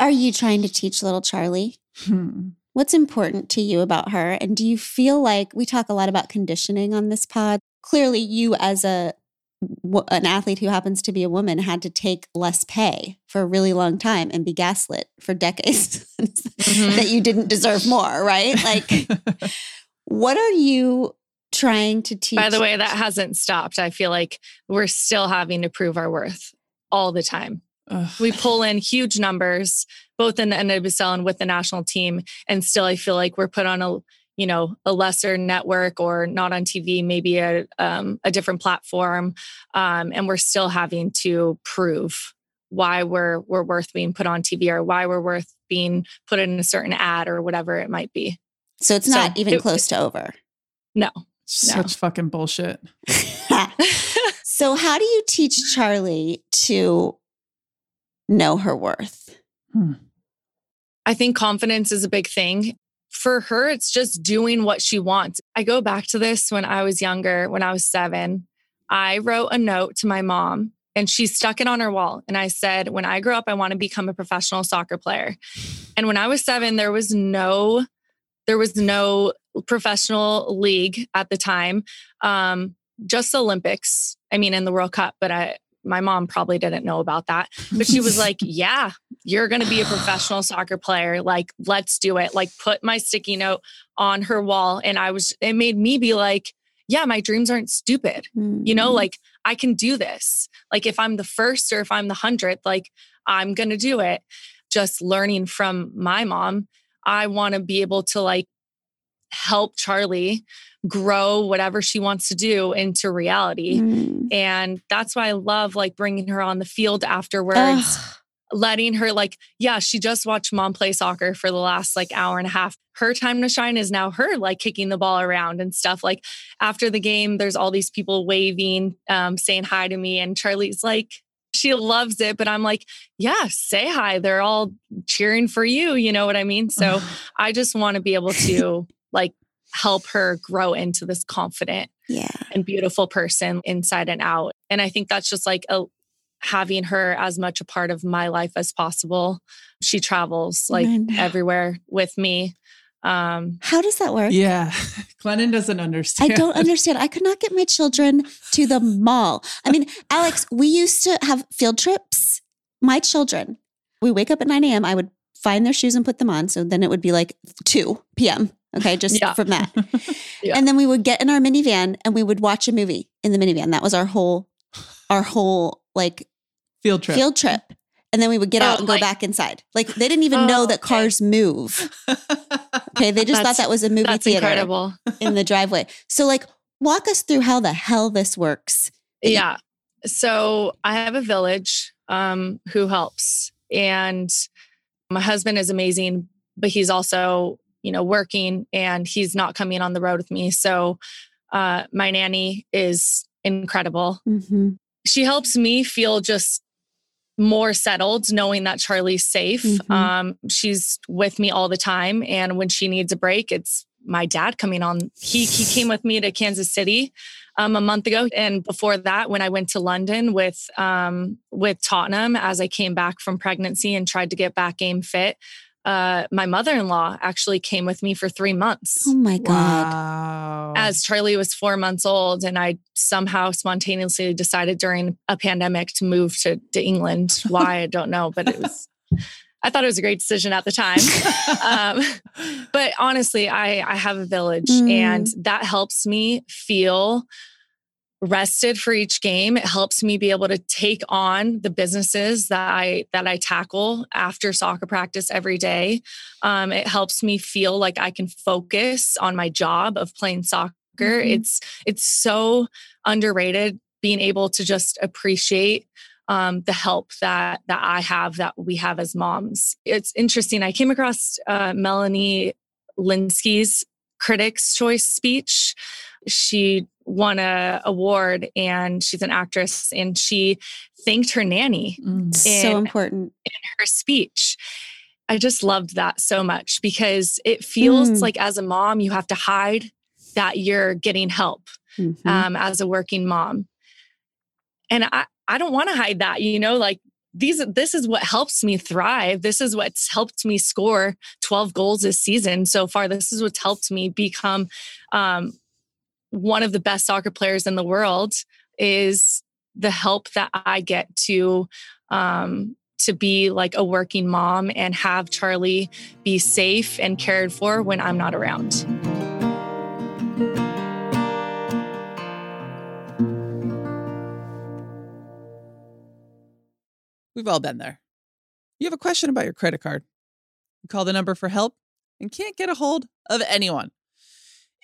are you trying to teach little Charlie? Hmm. What's important to you about her? And do you feel like we talk a lot about conditioning on this pod? Clearly, you as a an athlete who happens to be a woman had to take less pay for a really long time and be gaslit for decades Mhm. that you didn't deserve more, right? Like, what are you trying to teach? By the way, that hasn't stopped. I feel like we're still having to prove our worth all the time. Ugh. We pull in huge numbers, both in the NWSL and with the national team, and still I feel like we're put on a you know a lesser network or not on TV, maybe a um, a different platform, um, and we're still having to prove why we're we're worth being put on TV or why we're worth being put in a certain ad or whatever it might be. so it's so not even it- close to over. No. Such fucking bullshit. so, how do you teach Charlie to know her worth? I think confidence is a big thing. For her, it's just doing what she wants. I go back to this when I was younger, when I was seven. I wrote a note to my mom and she stuck it on her wall. And I said, When I grow up, I want to become a professional soccer player. And when I was seven, there was no, there was no professional league at the time. Um, just Olympics. I mean, in the World Cup, but I, my mom probably didn't know about that. But she was like, Yeah, you're going to be a professional soccer player. Like, let's do it. Like, put my sticky note on her wall. And I was, it made me be like, yeah, my dreams aren't stupid. You know, Mm. like I can do this. Like, if I'm the first or if I'm the hundredth, like I'm going to do it. Just learning from my mom, I want to be able to like help Charlie grow whatever she wants to do into reality. Mm. And that's why I love like bringing her on the field afterwards Ugh. letting her like yeah she just watched mom play soccer for the last like hour and a half her time to shine is now her like kicking the ball around and stuff like after the game there's all these people waving um, saying hi to me and charlie's like she loves it but i'm like yeah say hi they're all cheering for you you know what i mean so i just want to be able to like help her grow into this confident yeah. and beautiful person inside and out. And I think that's just like a having her as much a part of my life as possible. She travels like everywhere with me. Um How does that work? Yeah. Glennon doesn't understand. I don't understand. I could not get my children to the mall. I mean, Alex, we used to have field trips. My children, we wake up at 9 a.m. I would find their shoes and put them on. So then it would be like 2 p.m. Okay, just Yeah. from that. Yeah. And then we would get in our minivan and we would watch a movie in the minivan. That was our whole, our whole like Field trip. field trip. And then we would get out Oh, and go back inside. Like they didn't even know Oh, that okay. cars move. Okay, they just thought that was a movie that's theater incredible. in the driveway. So, like, walk us through how the hell this works. Yeah. So I have a village um, who helps, and my husband is amazing, but he's also, you know, working and he's not coming on the road with me. So uh, my nanny is incredible. Mm-hmm. She helps me feel just more settled knowing that Charlie's safe. Mhm. Um, she's with me all the time. And when she needs a break, it's my dad coming on. He, he came with me to Kansas City um, a month ago. And before that, when I went to London with, um, with Tottenham, as I came back from pregnancy and tried to get back game fit, uh, my mother-in-law actually came with me for three months Oh my God. Wow. as Charlie was four months old, and I somehow spontaneously decided during a pandemic to move to, to England. Why I don't know, but it was. I thought it was a great decision at the time. Um, but honestly, I I have a village, Mm. and that helps me feel rested for each game. It helps me be able to take on the businesses that I that I tackle after soccer practice every day. Um, it helps me feel like I can focus on my job of playing soccer. Mm-hmm. It's it's so underrated being able to just appreciate um, the help that that I have that we have as moms. It's interesting. I came across uh, Melanie Lynskey's Critics' Choice speech. She won a award and she's an actress and she thanked her nanny. Mm, in, so important in her speech. I just loved that so much because it feels mm. like as a mom you have to hide that you're getting help mm-hmm. um, as a working mom. And I, I don't want to hide that, you know, like these this is what helps me thrive. This is what's helped me score 12 goals this season so far. This is what's helped me become um, one of the best soccer players in the world is the help that I get to um, to be like a working mom and have Charlie be safe and cared for when I'm not around. We've all been there. You have a question about your credit card. You call the number for help and can't get a hold of anyone.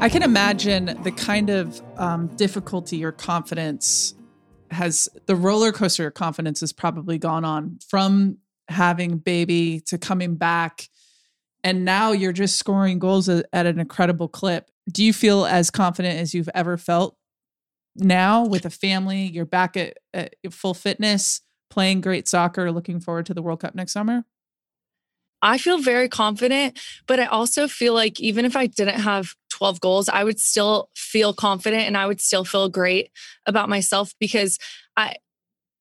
I can imagine the kind of um, difficulty your confidence has the roller coaster of confidence has probably gone on from having baby to coming back and now you're just scoring goals at, at an incredible clip do you feel as confident as you've ever felt now with a family, you're back at, at full fitness, playing great soccer, looking forward to the World Cup next summer? I feel very confident, but I also feel like even if I didn't have 12 goals, I would still feel confident and I would still feel great about myself because I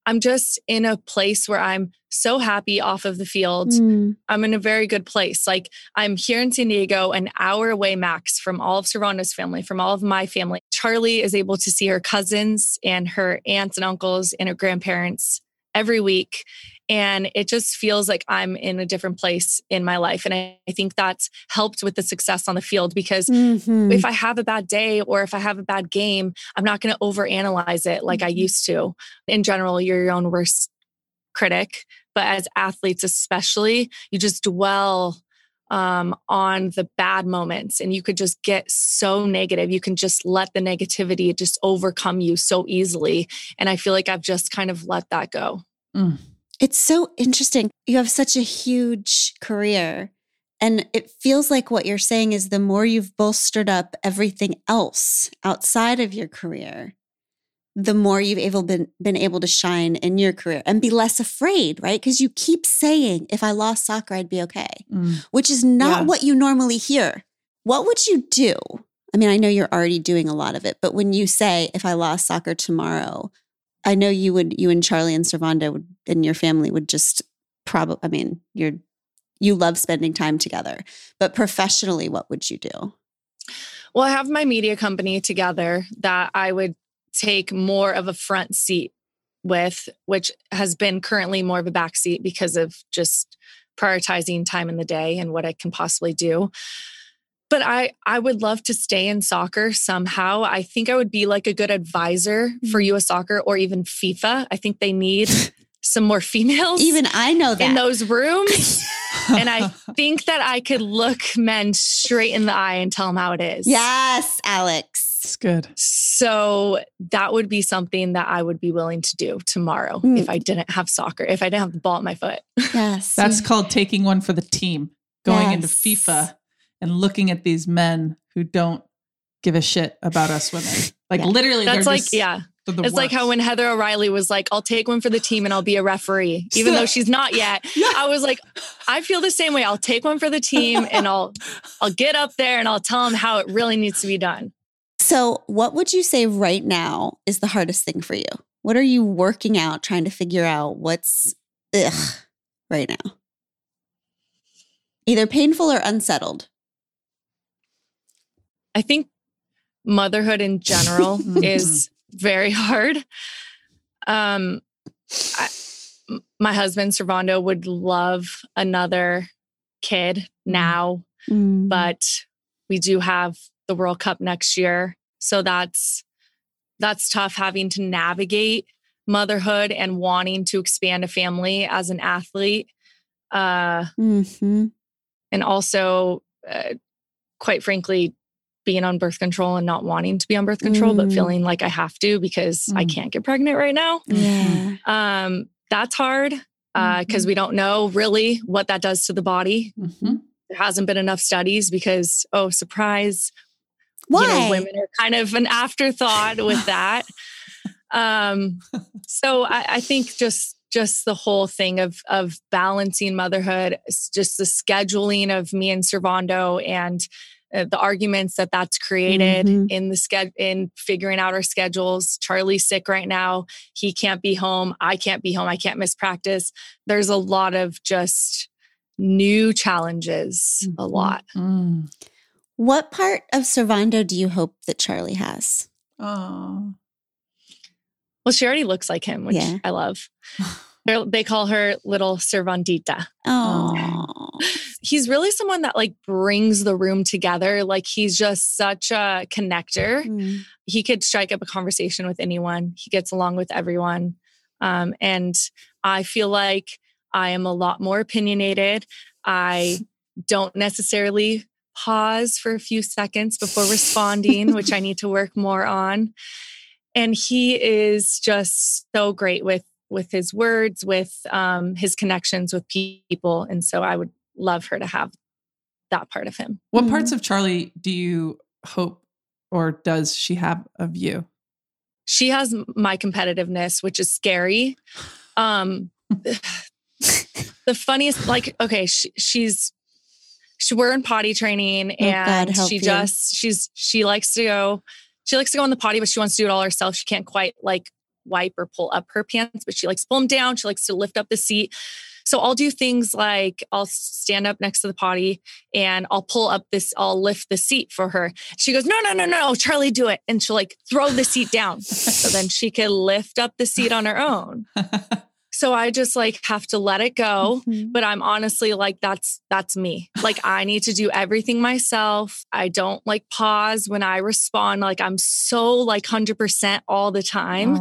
I'm just in a place where I'm so happy off of the field. Mm. I'm in a very good place. Like I'm here in San Diego, an hour away max from all of Servando's family, from all of my family. Charlie is able to see her cousins and her aunts and uncles and her grandparents every week. And it just feels like I'm in a different place in my life. And I, I think that's helped with the success on the field because mm-hmm. if I have a bad day or if I have a bad game, I'm not going to overanalyze it like mm-hmm. I used to. In general, you're your own worst critic. But as athletes, especially, you just dwell um, on the bad moments and you could just get so negative. You can just let the negativity just overcome you so easily. And I feel like I've just kind of let that go. Mm. It's so interesting. You have such a huge career. And it feels like what you're saying is the more you've bolstered up everything else outside of your career, the more you've able been, been able to shine in your career and be less afraid, right? Because you keep saying, if I lost soccer, I'd be okay, mm. which is not yes. what you normally hear. What would you do? I mean, I know you're already doing a lot of it, but when you say, if I lost soccer tomorrow, I know you would, you and Charlie and Servando would, and your family would just probably, I mean, you're, you love spending time together, but professionally, what would you do? Well, I have my media company together that I would take more of a front seat with, which has been currently more of a back seat because of just prioritizing time in the day and what I can possibly do but I I would love to stay in soccer somehow. I think I would be like a good advisor for mm-hmm. US soccer or even FIFA. I think they need some more females. Even I know that in those rooms. and I think that I could look men straight in the eye and tell them how it is. Yes, Alex. It's good. So that would be something that I would be willing to do tomorrow mm. if I didn't have soccer, if I didn't have the ball at my foot. Yes. That's called taking one for the team, going yes. into FIFA and looking at these men who don't give a shit about us women. Like yeah. literally, that's like just, yeah. It's worst. like how when Heather O'Reilly was like, "I'll take one for the team and I'll be a referee," even though she's not yet. Yeah. I was like, I feel the same way. I'll take one for the team and I'll I'll get up there and I'll tell them how it really needs to be done. So, what would you say right now is the hardest thing for you? What are you working out, trying to figure out what's ugh right now? Either painful or unsettled. I think motherhood in general is very hard. Um, I, my husband Servando would love another kid now, Mm. but we do have the World Cup next year, so that's that's tough having to navigate motherhood and wanting to expand a family as an athlete. Uh, Mhm. and also uh, quite frankly being on birth control and not wanting to be on birth control but Mm. feeling like i have to because i Mm. can't get pregnant right now Yeah. um, that's hard because we don't know really what that does to the body Mhm. there hasn't been enough studies because oh surprise Why? you know, women are kind of an afterthought with that. um, so I, I think just just the whole thing of of balancing motherhood, just the scheduling of me and Servando and uh, the arguments that that's created Mhm. in the sched in figuring out our schedules. Charlie's sick right now; he can't be home. I can't be home. I can't miss practice. There's a lot of just new challenges. A Mhm. lot. Mm. What part of Servando do you hope that Charlie has? oh Well, she already looks like him, which Yeah. I love. They're- they call her little Servandita. Oh. He's really someone that like brings the room together. Like he's just such a connector. Mm. He could strike up a conversation with anyone. He gets along with everyone. Um, and I feel like I am a lot more opinionated. I don't necessarily pause for a few seconds before responding, which I need to work more on. And he is just so great with with his words, with um, his connections with people, and so I would love her to have that part of him. What Mhm. parts of Charlie do you hope or does she have of you? She has my competitiveness, which is scary. Um, the funniest, like, okay, she, she's she, we're in potty training, Oh, God, and help she you. just she's she likes to go she likes to go on the potty, but she wants to do it all herself. She can't quite like wipe or pull up her pants, but she likes to pull them down. She likes to lift up the seat. So I'll do things like I'll stand up next to the potty and I'll pull up this, I'll lift the seat for her. She goes, No, no, no, no, Charlie, do it. And she'll like throw the seat down. so then she can lift up the seat on her own. So I just like have to let it go. Mhm. But I'm honestly like, that's that's me. Like I need to do everything myself. I don't like pause when I respond. Like I'm so like 100% all the time.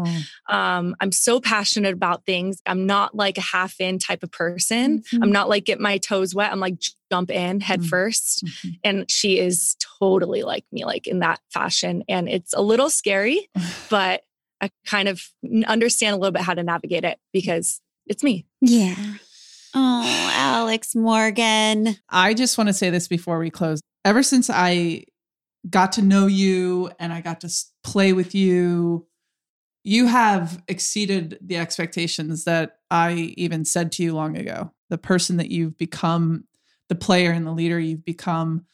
Oh. Um, I'm so passionate about things. I'm not like a half in type of person. Mhm. I'm not like get my toes wet. I'm like jump in head Mm. first. Mhm. And she is totally like me, like in that fashion. And it's a little scary, but I kind of understand a little bit how to navigate it because it's me. Yeah. Oh, Alex Morgan. I just want to say this before we close. Ever since I got to know you and I got to play with you, you have exceeded the expectations that I even said to you long ago. The person that you've become, the player and the leader you've become.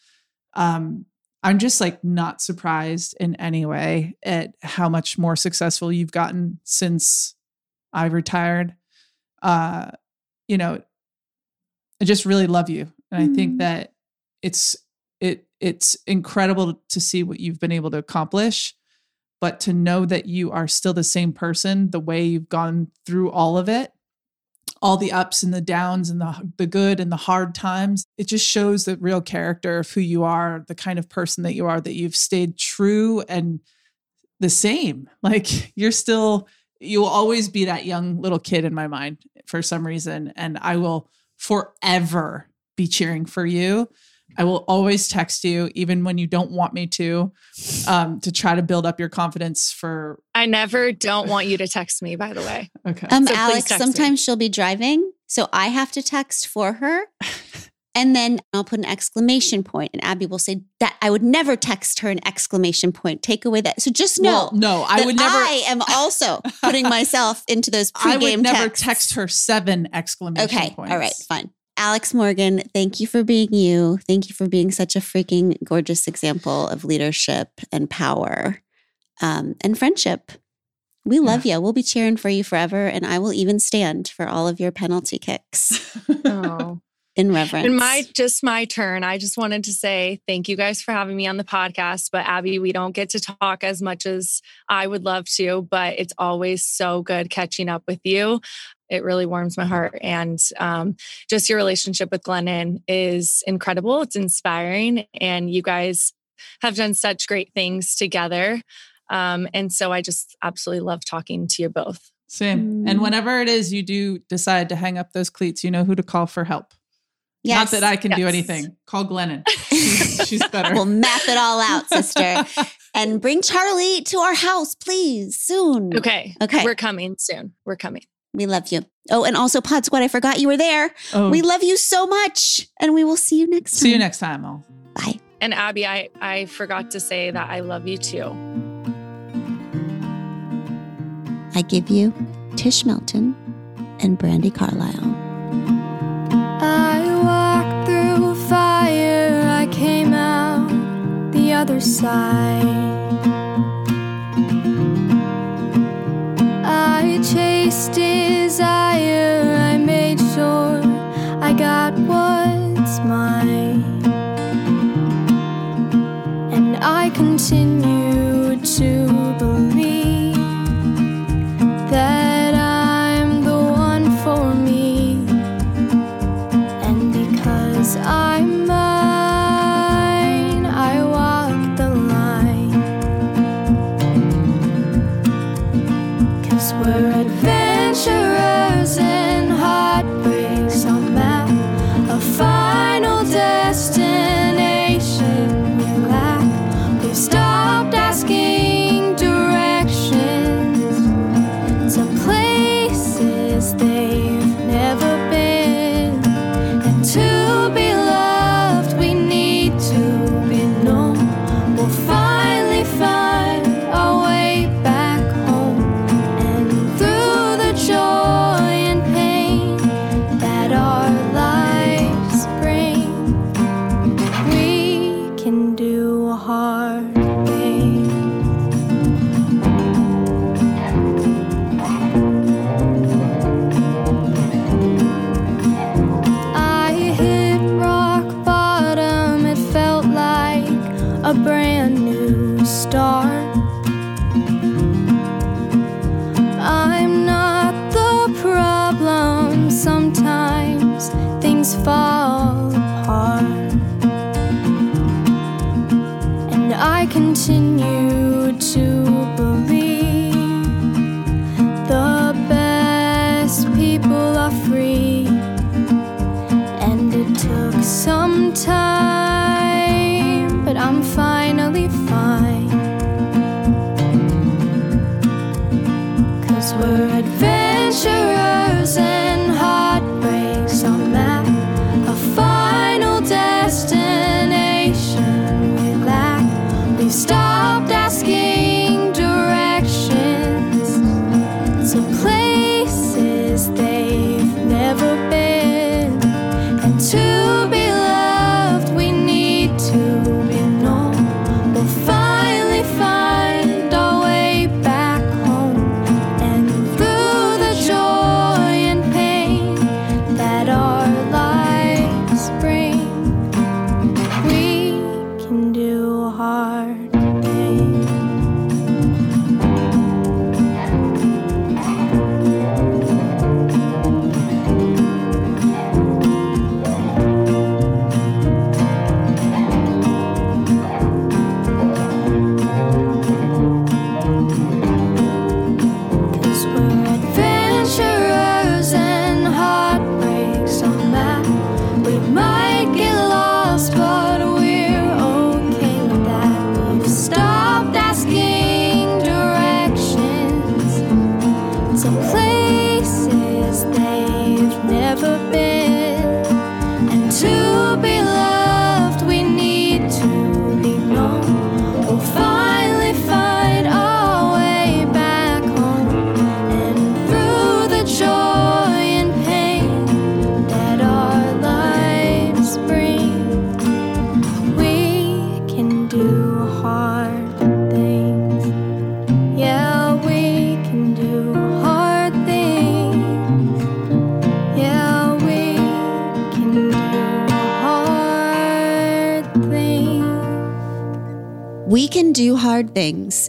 Um, I'm just like not surprised in any way at how much more successful you've gotten since I retired. Uh, you know, I just really love you. And I Mm. think that it's it it's incredible to see what you've been able to accomplish, but to know that you are still the same person, the way you've gone through all of it, all the ups and the downs and the the good and the hard times, it just shows the real character of who you are, the kind of person that you are that you've stayed true and the same. Like you're still you will always be that young little kid in my mind for some reason and I will forever be cheering for you. I will always text you even when you don't want me to um to try to build up your confidence for I never don't want you to text me, by the way. okay. Um, So Alex, text me. sometimes she'll be driving, so I have to text for her. And then I'll put an exclamation point, and Abby will say that I would never text her an exclamation point. Take away that. So just know well, no, I that would never I am also putting myself into those I pregame would never texts. text her seven exclamation Okay, points. all right, fine. Alex Morgan, thank you for being you. Thank you for being such a freaking gorgeous example of leadership and power um, and friendship. We love you. We'll be cheering for you forever. And I will even stand for all of your penalty kicks Oh. in reverence. And my just my turn. I just wanted to say thank you guys for having me on the podcast. But Abby, we don't get to talk as much as I would love to, but it's always so good catching up with you. It really warms my heart. And um, just your relationship with Glennon is incredible. It's inspiring. And you guys have done such great things together. Um, and so I just absolutely love talking to you both. Same. Mm. And whenever it is you do decide to hang up those cleats, you know who to call for help. yes. Not that I can do anything. Call Glennon. She's, she's better. We'll map it all out, sister. and bring Charlie to our house, please, soon. Okay. Okay. We're coming soon. We're coming. We love you. Oh, and also Pod Squad, I forgot you were there. oh, We love you so much. And we will see you next time. see you next time. All. Bye. And Abby, I, I forgot to say that I love you too. I give you Tish Melton and Brandi Carlile. I walked through fire, I came out the other side. I chased desire, I made sure I got what's mine. And I continue to believe